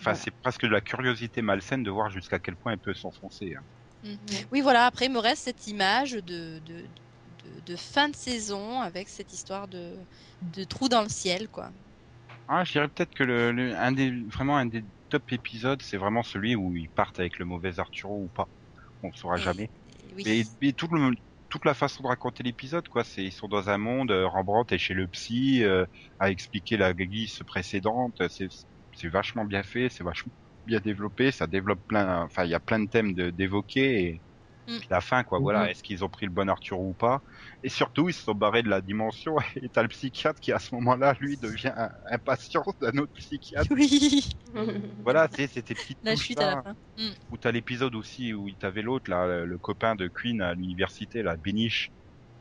enfin, c'est presque de la curiosité malsaine de voir jusqu'à quel point elle peut s'enfoncer. hein. Mhm. Oui, voilà, après, il me reste cette image de, de, de, de fin de saison avec cette histoire de, de trou dans le ciel, quoi. Ah, je dirais peut-être que le, le- un des, vraiment un des top épisodes, c'est vraiment celui où ils partent avec le mauvais Arturo ou pas. On ne saura jamais. et oui. Mais, mais tout le, toute la façon de raconter l'épisode, quoi, c'est ils sont dans un monde, euh, Rembrandt est chez le psy, euh, a expliqué la glisse précédente, c'est vachement bien fait, c'est vachement bien développé, ça développe plein, enfin il y a plein de thèmes d'évoquer Mm. La fin, quoi, voilà, est-ce qu'ils ont pris le bon Arthur ou pas? Et surtout, ils se sont barrés de la dimension, et t'as le psychiatre qui, à ce moment-là, lui, devient un, un patient d'un autre psychiatre. Oui, Voilà, tu sais, c'était petites la chute là. à la fin. Mm. Ou t'as l'épisode aussi où il t'avait l'autre, là, le- le copain de Queen à l'université, là, Benish,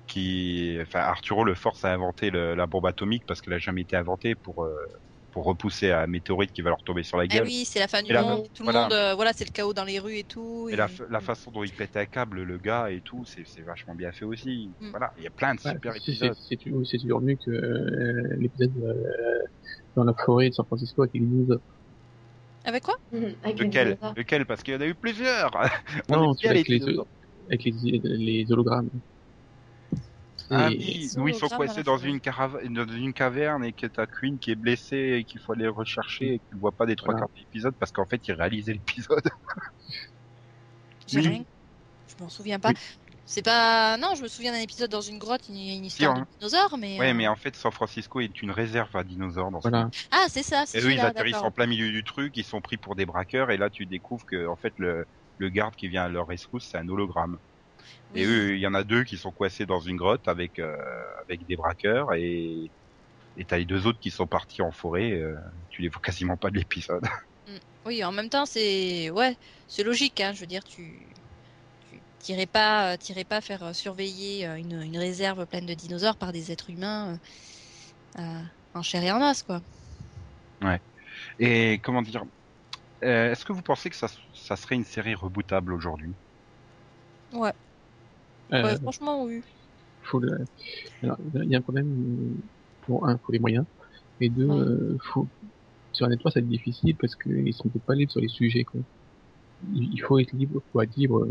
qui, enfin, Arturo le force à inventer le- la bombe atomique parce qu'elle a jamais été inventée pour, euh, pour repousser un météorite qui va leur tomber sur la Ah gueule. oui, c'est la fin du Et la- monde. Tout le monde, euh, voilà, c'est le chaos dans les rues et tout. Et la, fa- la façon dont il pète un câble, le gars et tout, c'est vachement bien fait aussi. Mm. Voilà, il y a plein de Ouais, super épisodes. c'est toujours mieux que euh, l'épisode euh, dans la forêt de San Francisco avec les dinosaures. Avec quoi? Avec les Lequel? Lequel? Parce qu'il y en a eu plusieurs. On Non, avec les, avec les, les hologrammes. Ah oui, hologrammes coincés à la dans une, carava- dans une caverne et que t'as Queen qui est blessé et qu'il faut aller le rechercher et qu'il voit pas des trois Voilà. quarts de l'épisode parce qu'en fait il réalisait l'épisode. J'ai Oui. rien. Je m'en souviens pas. Oui. C'est pas. Non, je me souviens d'un épisode dans une grotte, une, une histoire hein. de dinosaures, mais. Ouais, euh, mais en fait San Francisco est une réserve à dinosaures dans ce Voilà. Ah, c'est ça, c'est Et eux, ils atterrissent en plein milieu du truc, ils sont pris pour des braqueurs, et là, tu découvres que, en fait, le, le garde qui vient à leur rescousse, c'est un hologramme. Et eux, il y en a deux qui sont coincés dans une grotte avec, euh, avec des braqueurs, et, et t'as les deux autres qui sont partis en forêt, euh, tu les vois quasiment pas de l'épisode. Oui, en même temps, c'est ouais, c'est logique. Hein, je veux dire, tu t'irais pas, t'irais pas faire surveiller euh, une, une réserve pleine de dinosaures par des êtres humains euh, euh, en chair et en os, quoi. Et comment dire, euh, est-ce que vous pensez que ça, ça serait une série rebootable aujourd'hui? Ouais, ouais, franchement, oui. faut le... Alors, il y a un problème. euh, Bon, un, faut les moyens. Et deux, Ouais. euh, faut... sur un network, ça va être difficile parce qu'ils sont peut-être pas libres sur les sujets, quoi. Il il faut être libre, faut être libre.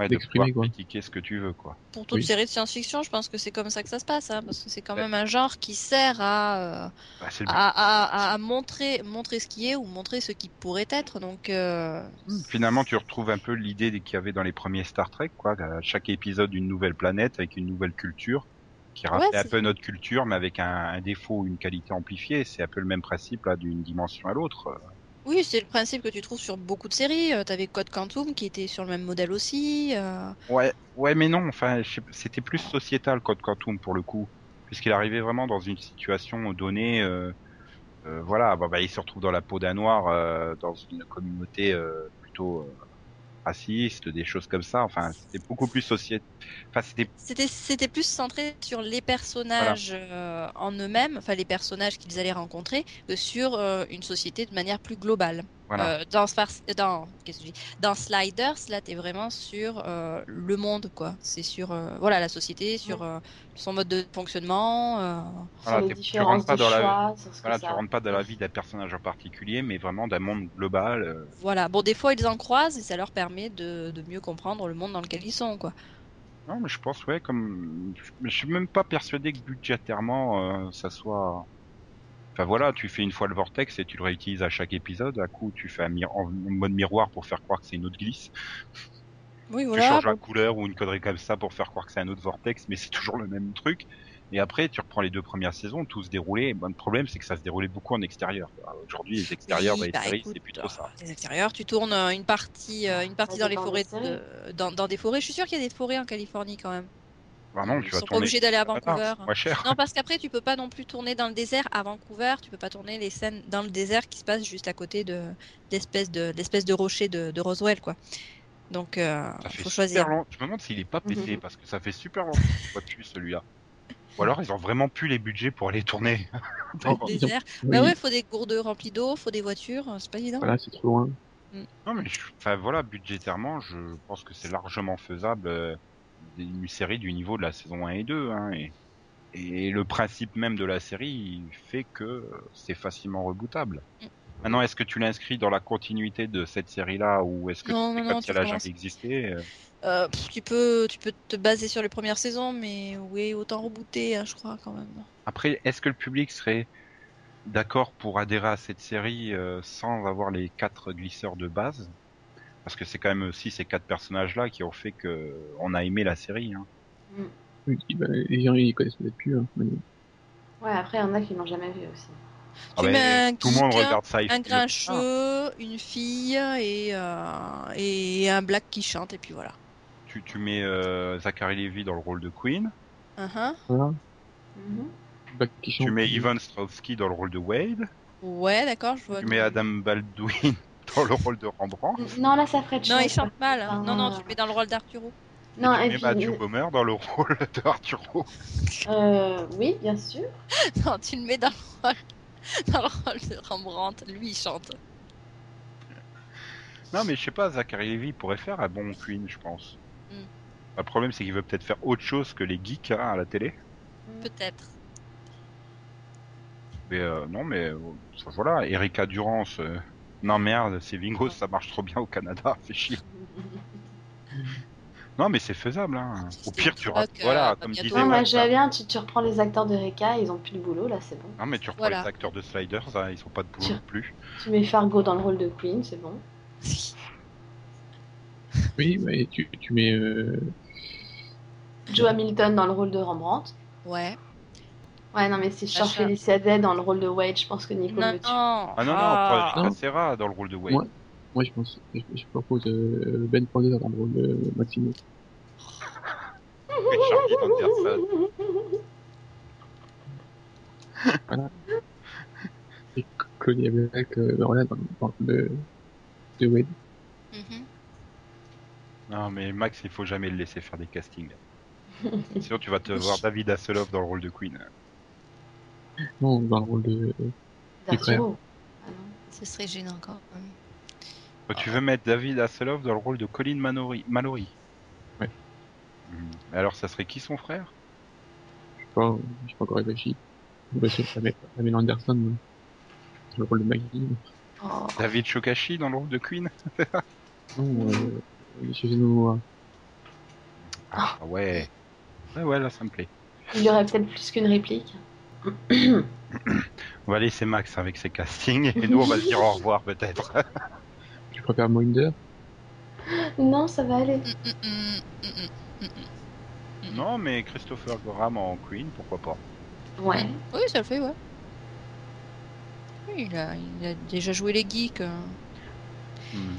Euh, ouais, De D'exprimer, quoi. critiquer ce que tu veux, quoi. Pour toute Oui. série de science-fiction, je pense que c'est comme ça que ça se passe, hein, parce que c'est quand Ouais. même un genre qui sert à euh, Bah, à, à, à montrer montrer ce qui est ou montrer ce qui pourrait être. Donc euh, Finalement, tu retrouves un peu l'idée qu'il y avait dans les premiers Star Trek, quoi. À chaque épisode, une nouvelle planète avec une nouvelle culture qui rappelait un peu notre culture, mais avec un, un défaut ou une qualité amplifiée. C'est un peu le même principe là d'une dimension à l'autre. Oui, c'est le principe que tu trouves sur beaucoup de séries. Euh, T'avais Code Quantum qui était sur le même modèle aussi. euh, Ouais, ouais, mais non. Enfin, c'était plus sociétal Code Quantum pour le coup, puisqu'il arrivait vraiment dans une situation donnée. euh, euh, voilà, bah, bah, il se retrouve dans la peau d'un noir, euh, dans une communauté plutôt raciste, des choses comme ça. Enfin, c'était beaucoup plus sociétal. Enfin, c'était C'était c'était plus centré sur les personnages euh, en eux-mêmes, enfin les personnages qu'ils allaient rencontrer, que sur euh, une société de manière plus globale. Voilà. Euh, dans Spars- dans qu'est-ce que je dis? Dans Sliders, là, t'es vraiment sur euh, le monde, quoi. C'est sur euh, voilà la société, sur euh, son mode de fonctionnement. euh, Voilà, tu rentres pas de dans la- choix, ce Voilà, tu rentres pas dans la vie d'un personnage en particulier, mais vraiment d'un monde global. euh. Voilà. Bon, des fois ils en croisent et ça leur permet de, de mieux comprendre le monde dans lequel ils sont, quoi. Non, mais je pense, ouais, comme. Je je suis même pas persuadé que budgétairement, euh, ça soit. Enfin voilà, tu fais une fois le vortex et tu le réutilises à chaque épisode. À coup, tu fais un mi- en mode miroir pour faire croire que c'est une autre glisse. Oui, tu voilà. changes la couleur ou une connerie comme ça pour faire croire que c'est un autre vortex, mais c'est toujours le même truc. Et après, tu reprends les deux premières saisons, tout se déroulait. Bon, le problème, c'est que ça se déroulait beaucoup en extérieur. quoi. Aujourd'hui, les extérieurs Oui, bah, c'est plus trop ça. Les extérieurs, tu tournes euh, une partie, euh, une partie Ça dans les forêts, de- dans, dans des forêts. Je suis sûre qu'il y a des forêts en Californie quand même. Bah non, Ils tu vas sont pas tourner. obligés d'aller à Ah, Vancouver. c'est moins cher. Non, parce qu'après, tu peux pas non plus tourner dans le désert à Vancouver. Tu peux pas tourner les scènes dans le désert qui se passent juste à côté de d'espèces de l'espèce de rocher de, de Roswell, quoi. Donc, euh, Ça fait faut super choisir. long. Je me demande s'il est pas pété Mhm. parce que ça fait super longtemps que je vois dessus celui-là. Ou alors ils ont vraiment plus les budgets pour aller tourner. Dans le désert. oui, Bah ouais, faut des gourdes remplies d'eau, faut des voitures. C'est pas évident. Voilà, c'est trop loin. non, mais je- enfin voilà, budgétairement, je pense que c'est largement faisable euh, une série du niveau de la saison 1 et 2. Hein, et, et le principe même de la série fait que c'est facilement rebootable. Mm. Maintenant, est-ce que tu l'inscris dans la continuité de cette série-là ou est-ce que Non, non, comme si elle jamais existé euh, Euh, pff, tu peux, tu peux te baser sur les premières saisons, mais oui, autant rebooter, hein, je crois quand même. Après, est-ce que le public serait d'accord pour adhérer à cette série euh, sans avoir les quatre glisseurs de base? Parce que c'est quand même aussi ces quatre personnages-là qui ont fait que on a aimé la série. Hein. Oui, bah, les gens, ils connaissent peut-être plus. Hein, mais- Ouais, après, il y en a qui l'ont jamais vu aussi. Ah ben, tout le monde regarde ça. Un grincheux, une fille et, euh, et un black qui chante, et puis voilà. tu, tu mets euh, Zachary Levy dans le rôle de Queen. Uh-huh. Voilà. Qui chante. Tu mets Ivan Strahovski dans le rôle de Wade. Ouais, d'accord, je vois. Tu mets Adam Baldwin dans le rôle de Rembrandt. Non, là, ça ferait de Non, il chante mal. Ah. Non, non, tu le mets dans le rôle d'Arturo. Non, tu et mets puis, Matthew Bomer dans le rôle de Arturo. euh, oui, bien sûr. Non, tu le mets dans le rôle, dans le rôle de Rembrandt. Lui, il chante. Non, mais je sais pas, Zachary Levy pourrait faire un bon Queen, je pense. Mm. Le problème, c'est qu'il veut peut-être faire autre chose que les geeks hein, à la télé. Peut-être. Mais euh, non, mais euh, ça, voilà, Erika Durance. euh, Non merde, c'est Vingos, ça marche trop bien au Canada, fait chier. Non, mais c'est faisable. Hein. Au pire, tu rates. Euh, Voilà, bah, comme disait Non, j'aime bien, tu, tu reprends les acteurs de Reka, ils ont plus de boulot, là, c'est bon. Non, mais tu reprends Voilà. les acteurs de Sliders, hein, ils sont pas de boulot non plus. Tu mets Fargo dans le rôle de Queen, c'est bon. Oui, mais tu, tu mets. Euh... Joe Hamilton dans le rôle de Rembrandt. Ouais. Ouais, non, mais si je cherche. Felicia Day dans le rôle de Wade, je pense que Nico Non, me tue. non. Ah non, non, Ah. on prend Serra dans le rôle de Wade. Moi, je pense. Je, je propose euh, Ben Fonda dans le rôle de Maximo. Anderson. Et Claudia Black, euh, voilà, dans, dans le rôle de, de Wade. Mhm. Non, mais Max, il faut jamais le laisser faire des castings. Sinon, tu vas te voir David Hasselhoff dans le rôle de Queen. Non, dans le rôle de. D'Arturo. Ah non. Ce serait gênant quand même. Oh, Tu veux mettre David Hasselhoff dans le rôle de Colin Mallory, Mallory. Ouais. Hmm. Alors, ça serait qui son frère? Je sais pas, j'ai pas encore réfléchi. Ça met Pamela Anderson euh, dans le rôle de Maggie. Oh. David Shokashi dans le rôle de Queen Non, euh, Jason Momoa. Ah ouais. Ouais, ouais, là, ça me plaît. Il y aurait peut-être plus qu'une réplique. On va laisser Max avec ses castings et nous, on va se dire au revoir peut-être. Tu préfères Moinder Non, ça va aller. Non, mais Christopher Graham en Queen, pourquoi pas? Ouais. Oui, ça le fait, ouais. Oui, il a, il a déjà joué les geeks. euh. Hmm.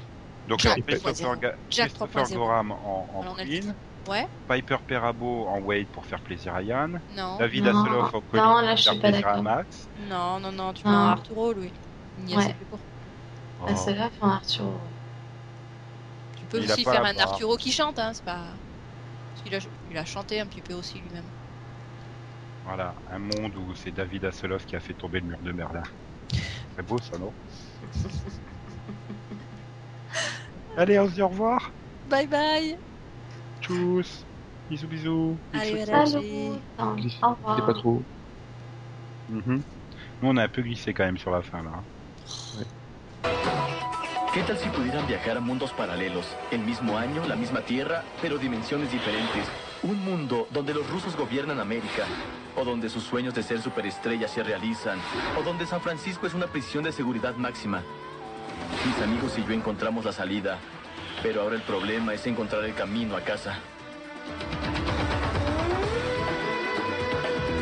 Donc, Jack alors, Christopher, 3.0. Ga- Jack Christopher 3.0. Graham en, Queen. Ouais, Piper Perabo en Wade pour faire plaisir à Yann, non. David Non. Hasselhoff en Non, Colin là, pour je faire suis pas plaisir à d'accord. Max. Non, non, non, tu Non. mets un Arturo, lui. Il n'y a Ouais. assez plus pour. Oh. En Arturo. Tu peux Il a aussi pas faire la un barre. Arturo qui chante, hein, c'est pas. Parce qu'il a, il a chanté un petit peu aussi lui-même. Voilà, un monde où c'est David Hasselhoff qui a fait tomber le mur de Merlin. C'est beau ça, non Allez, on se dit au revoir. Bye bye Tchuss. Bisous, bisous. Allez. Salut. Au revoir. Pas trop. Mhm. Nous, on a un peu glissé quand même sur la fin là. ¿Qué tal si pudieran viajar a mundos paralelos? El mismo año, la misma tierra, pero dimensiones diferentes. Un mundo donde los rusos gobiernan América. O donde sus sueños de ser superestrellas se realizan. O donde San Francisco es una prisión de seguridad máxima. Mis amigos y yo encontramos la salida. Pero ahora el problema es encontrar el camino a casa.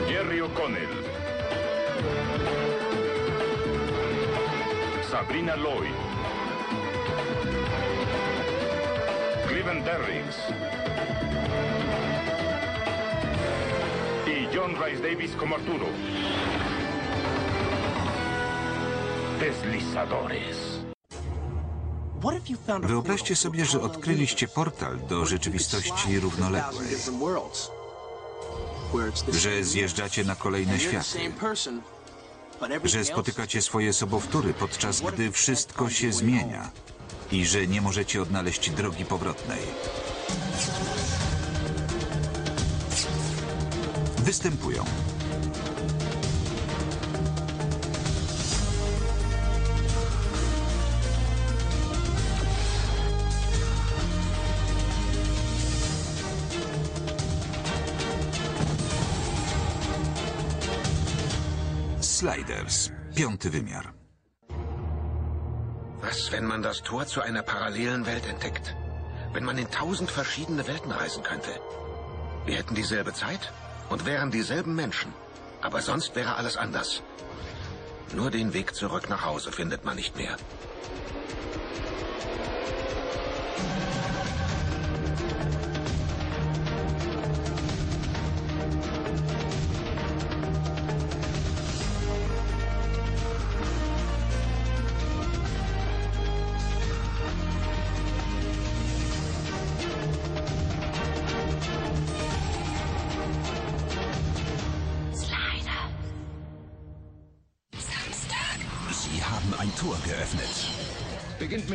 Jerry O'Connell. Sabrina Lloyd. Cleveland Derricks. Y John Rice Davis como Arturo. Deslizadores. Wyobraźcie sobie, że odkryliście portal do rzeczywistości równoległej, że zjeżdżacie na kolejne światy, że spotykacie swoje sobowtóry, podczas gdy wszystko się zmienia i że nie możecie odnaleźć drogi powrotnej. Występują Sliders, piąty wymiar. Was, wenn man das Tor zu einer parallelen Welt entdeckt? Wenn man in tausend verschiedene Welten reisen könnte? Wir hätten dieselbe Zeit und wären dieselben Menschen. Aber sonst wäre alles anders. Nur den Weg zurück nach Hause findet man nicht mehr.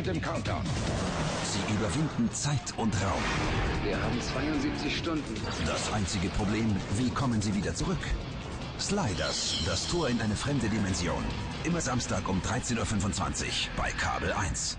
Mit dem Countdown. Sie überwinden Zeit und Raum. Wir haben 72 Stunden. Das einzige Problem, wie kommen Sie wieder zurück? Sliders, das Tor in eine fremde Dimension. Immer Samstag um 13.25 Uhr bei Kabel 1.